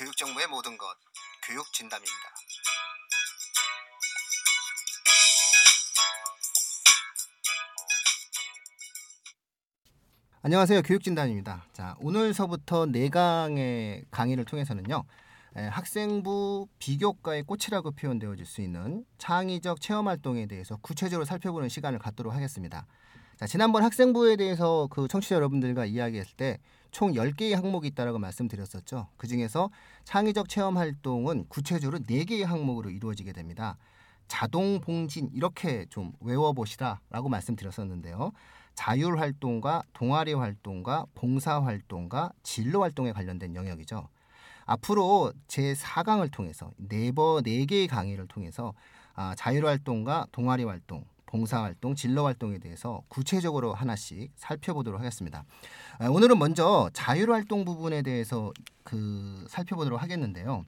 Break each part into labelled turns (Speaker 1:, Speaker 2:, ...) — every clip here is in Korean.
Speaker 1: 교육 정보의 모든 것 교육 진담입니다. 안녕하세요. 교육진단입니다. 자, 오늘서부터 4강의 강의를 통해서는요. 에, 학생부 비교과의 꽃이라고 표현되어질 수 있는 창의적 체험 활동에 대해서 구체적으로 살펴보는 시간을 갖도록 하겠습니다. 자, 지난번 학생부에 대해서 그 청취자 여러분들과 이야기했을 때 총 10개의 항목이 있다라고 말씀드렸었죠. 그중에서 창의적 체험 활동은 구체적으로 4개의 항목으로 이루어지게 됩니다. 자동 봉진 이렇게 좀 외워 보시라라고 말씀드렸었는데요. 자율 활동과 동아리 활동과 봉사 활동과 진로 활동에 관련된 영역이죠. 앞으로 제 4강을 통해서 네버 네 개의 강의를 통해서 아, 자율 활동과 동아리 활동, 봉사 활동, 진로 활동에 대해서 구체적으로 하나씩 살펴보도록 하겠습니다. 아, 오늘은 먼저 자율 활동 부분에 대해서 그 살펴보도록 하겠는데요.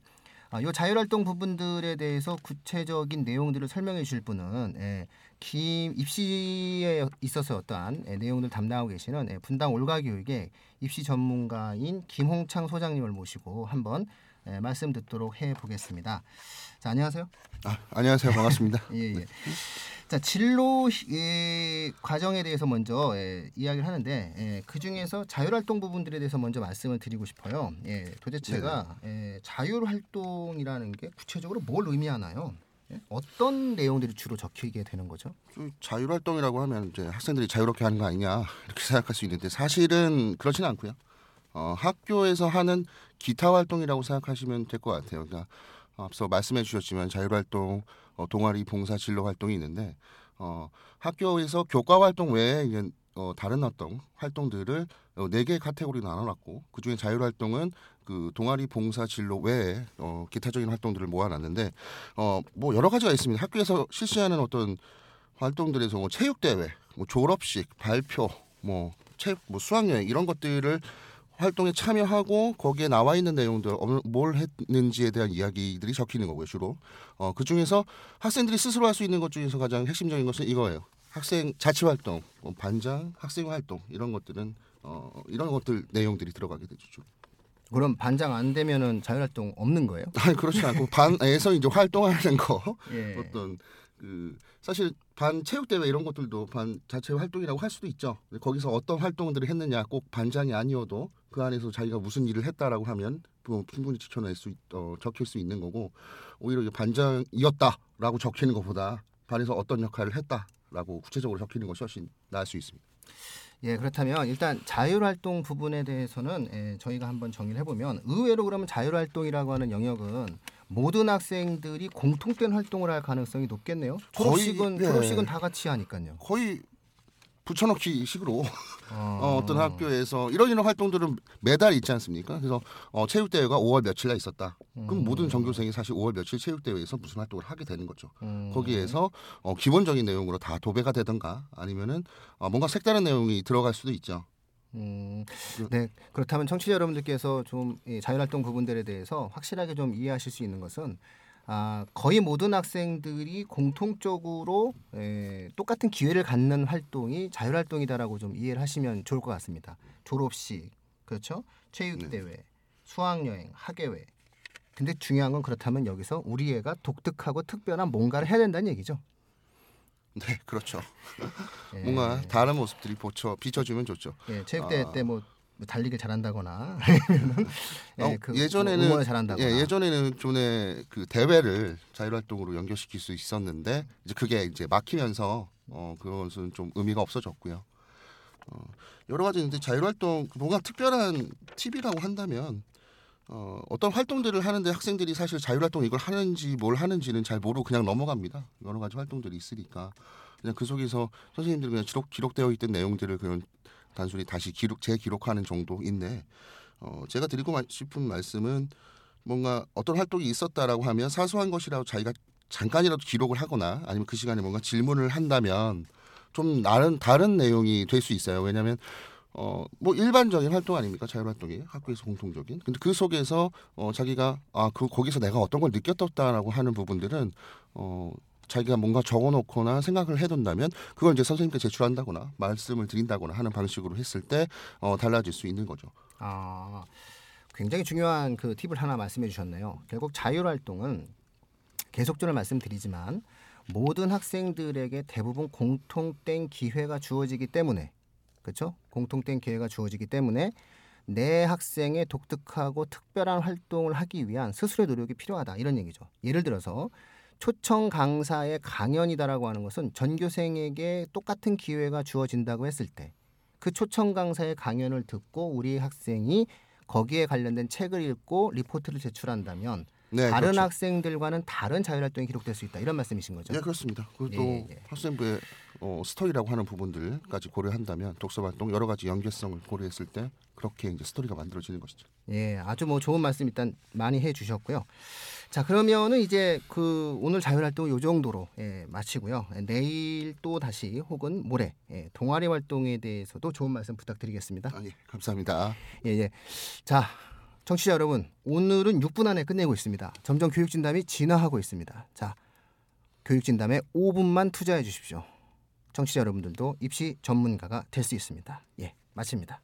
Speaker 1: 아, 이 자율활동 부분들에 대해서 구체적인 내용들을 설명해 주실 분은 예, 김 입시에 있어서 어떠한 예, 내용들 담당하고 계시는 예, 분당 올가교육의 입시 전문가인 김홍창 소장님을 모시고 한번 예, 말씀 듣도록 해 보겠습니다. 자 안녕하세요.
Speaker 2: 아, 안녕하세요. 반갑습니다.
Speaker 1: 예, 예. 자 진로 예, 과정에 대해서 먼저 예, 이야기를 하는데 예, 그 중에서 자율활동 부분들에 대해서 먼저 말씀을 드리고 싶어요. 예, 도대체가 예, 자율활동이라는 게 구체적으로 뭘 의미하나요? 예? 어떤 내용들이 주로 적히게 되는 거죠?
Speaker 2: 좀 자율활동이라고 하면 이제 학생들이 자유롭게 하는 거 아니냐 이렇게 생각할 수 있는데 사실은 그렇지는 않고요. 어, 학교에서 하는 기타 활동이라고 생각하시면 될 것 같아요. 그러니까 앞서 말씀해 주셨지만 자율활동, 어, 동아리, 봉사, 진로 활동이 있는데 어, 학교에서 교과 활동 외에 이제 어, 다른 어떤 활동들을 어, 네 개의 카테고리로 나눠놨고 그 중에 자율활동은 그 동아리 봉사 진로 외에 어, 기타적인 활동들을 모아놨는데 어, 뭐 여러 가지가 있습니다. 학교에서 실시하는 어떤 활동들에서 뭐 체육대회, 뭐 졸업식, 발표, 뭐 체육, 뭐 수학여행 이런 것들을 활동에 참여하고 거기에 나와 있는 내용들 어, 뭘 했는지에 대한 이야기들이 적히는 거고요 주로 어, 그 중에서 학생들이 스스로 할 수 있는 것 중에서 가장 핵심적인 것은 이거예요 학생 자치 활동 뭐 반장 학생 활동 이런 것들은 어, 이런 것들 내용들이 들어가게 되죠 주로.
Speaker 1: 그럼 반장 안 되면은 자율활동 없는 거예요?
Speaker 2: 아니 그렇지 않고 반에서 이제 활동하는 거
Speaker 1: 예.
Speaker 2: 어떤 그 사실 반 체육 대회 이런 것들도 반 자체 활동이라고 할 수도 있죠. 거기서 어떤 활동들을 했느냐 꼭 반장이 아니어도 그 안에서 자기가 무슨 일을 했다라고 하면 뭐 충분히 지켜낼 수 있, 어, 적힐 수 있는 거고 오히려 반장이었다라고 적히는 것보다 반에서 어떤 역할을 했다라고 구체적으로 적히는 것이 훨씬 나을 수 있습니다.
Speaker 1: 예, 그렇다면 일단 자율활동 부분에 대해서는 예, 저희가 한번 정리를 해보면 의외로 그러면 자율활동이라고 하는 영역은 모든 학생들이 공통된 활동을 할 가능성이 높겠네요. 졸업식은
Speaker 2: 예.
Speaker 1: 졸업식은 다 같이 하니까요.
Speaker 2: 거의 붙여넣기 식으로
Speaker 1: 어,
Speaker 2: 어, 어떤 학교에서 이런 이런 활동들은 매달 있지 않습니까? 그래서 어, 체육대회가 5월 며칠 날 있었다. 그럼
Speaker 1: 음.
Speaker 2: 모든 전교생이 사실 5월 며칠 체육대회에서 무슨 활동을 하게 되는 거죠.
Speaker 1: 음,
Speaker 2: 거기에서 어, 기본적인 내용으로 다 도배가 되든가 아니면은 어, 뭔가 색다른 내용이 들어갈 수도 있죠.
Speaker 1: 음, 네 그렇다면 청취자 여러분들께서 좀이 자율활동 부분들에 대해서 확실하게 좀 이해하실 수 있는 것은 아, 거의 모든 학생들이 공통적으로 에, 똑같은 기회를 갖는 활동이 자율활동이다라고 좀 이해를 하시면 좋을 것 같습니다. 졸업식, 그렇죠? 체육대회, 수학여행, 학예회. 근데 중요한 건 그렇다면 여기서 우리 애가 독특하고 특별한 뭔가를 해야 된다는 얘기죠.
Speaker 2: 네, 그렇죠.
Speaker 1: 예,
Speaker 2: 뭔가 다른 모습들이 보쳐 비춰주면 좋죠.
Speaker 1: 예, 체육대회
Speaker 2: 아.
Speaker 1: 때뭐 달리기를 잘한다거나 아니면은
Speaker 2: 어,
Speaker 1: 그
Speaker 2: 예전에는
Speaker 1: 응원을 잘한다거나
Speaker 2: 예, 예전에는 전에 그 대회를 자율활동으로 연결시킬 수 있었는데 이제 그게 이제 막히면서 어 그것은 좀 의미가 없어졌고요. 어, 여러 가지 이제 자율활동 뭔가 특별한 팁이라고 한다면 어, 어떤 활동들을 하는데 학생들이 사실 자율활동 이걸 하는지 뭘 하는지는 잘 모르고 그냥 넘어갑니다. 여러 가지 활동들이 있으니까 그냥 그 속에서 선생님들이 그냥 기록 기록되어 있던 내용들을 그냥 단순히 다시 기록 재기록하는 정도인데 어, 제가 드리고 마- 싶은 말씀은 뭔가 어떤 활동이 있었다라고 하면 사소한 것이라도 자기가 잠깐이라도 기록을 하거나 아니면 그 시간에 뭔가 질문을 한다면 좀 다른 다른 내용이 될 수 있어요. 왜냐하면 어 뭐 일반적인 활동 아닙니까 자율활동이 학교에서 공통적인. 근데 그 속에서 어 자기가 아 그 거기서 내가 어떤 걸 느꼈었다라고 하는 부분들은 어 자기가 뭔가 적어놓거나 생각을 해둔다면 그걸 이제 선생님께 제출한다거나 말씀을 드린다거나 하는 방식으로 했을 때 어, 달라질 수 있는 거죠.
Speaker 1: 아 굉장히 중요한 그 팁을 하나 말씀해 주셨네요. 결국 자율 활동은 계속적으로 말씀드리지만 모든 학생들에게 대부분 공통된 기회가 주어지기 때문에 그렇죠? 공통된 기회가 주어지기 때문에 내 학생의 독특하고 특별한 활동을 하기 위한 스스로의 노력이 필요하다 이런 얘기죠. 예를 들어서 초청 강사의 강연이다라고 하는 것은 전교생에게 똑같은 기회가 주어진다고 했을 때 그 초청 강사의 강연을 듣고 우리 학생이 거기에 관련된 책을 읽고 리포트를 제출한다면
Speaker 2: 네,
Speaker 1: 다른
Speaker 2: 그렇죠.
Speaker 1: 학생들과는 다른 자율활동이 기록될 수 있다 이런 말씀이신 거죠.
Speaker 2: 네 그렇습니다. 그것도
Speaker 1: 예, 예.
Speaker 2: 학생부의 어, 스토리라고 하는 부분들까지 고려한다면 독서 활동 여러 가지 연계성을 고려했을 때 그렇게 이제 스토리가 만들어지는 것이죠.
Speaker 1: 예, 아주 뭐 좋은 말씀 일단 많이 해주셨고요. 자, 그러면은 이제 그 오늘 자율활동 요 정도로 예, 마치고요. 예, 내일 또 다시 혹은 모레 예, 동아리 활동에 대해서도 좋은 말씀 부탁드리겠습니다.
Speaker 2: 아, 예, 감사합니다.
Speaker 1: 예, 예. 자, 청취자 여러분, 오늘은 6분 안에 끝내고 있습니다. 점점 교육 진담이 진화하고 있습니다. 자, 교육 진담에 5분만 투자해 주십시오. 청취자 여러분들도 입시 전문가가 될 수 있습니다. 예, 마칩니다.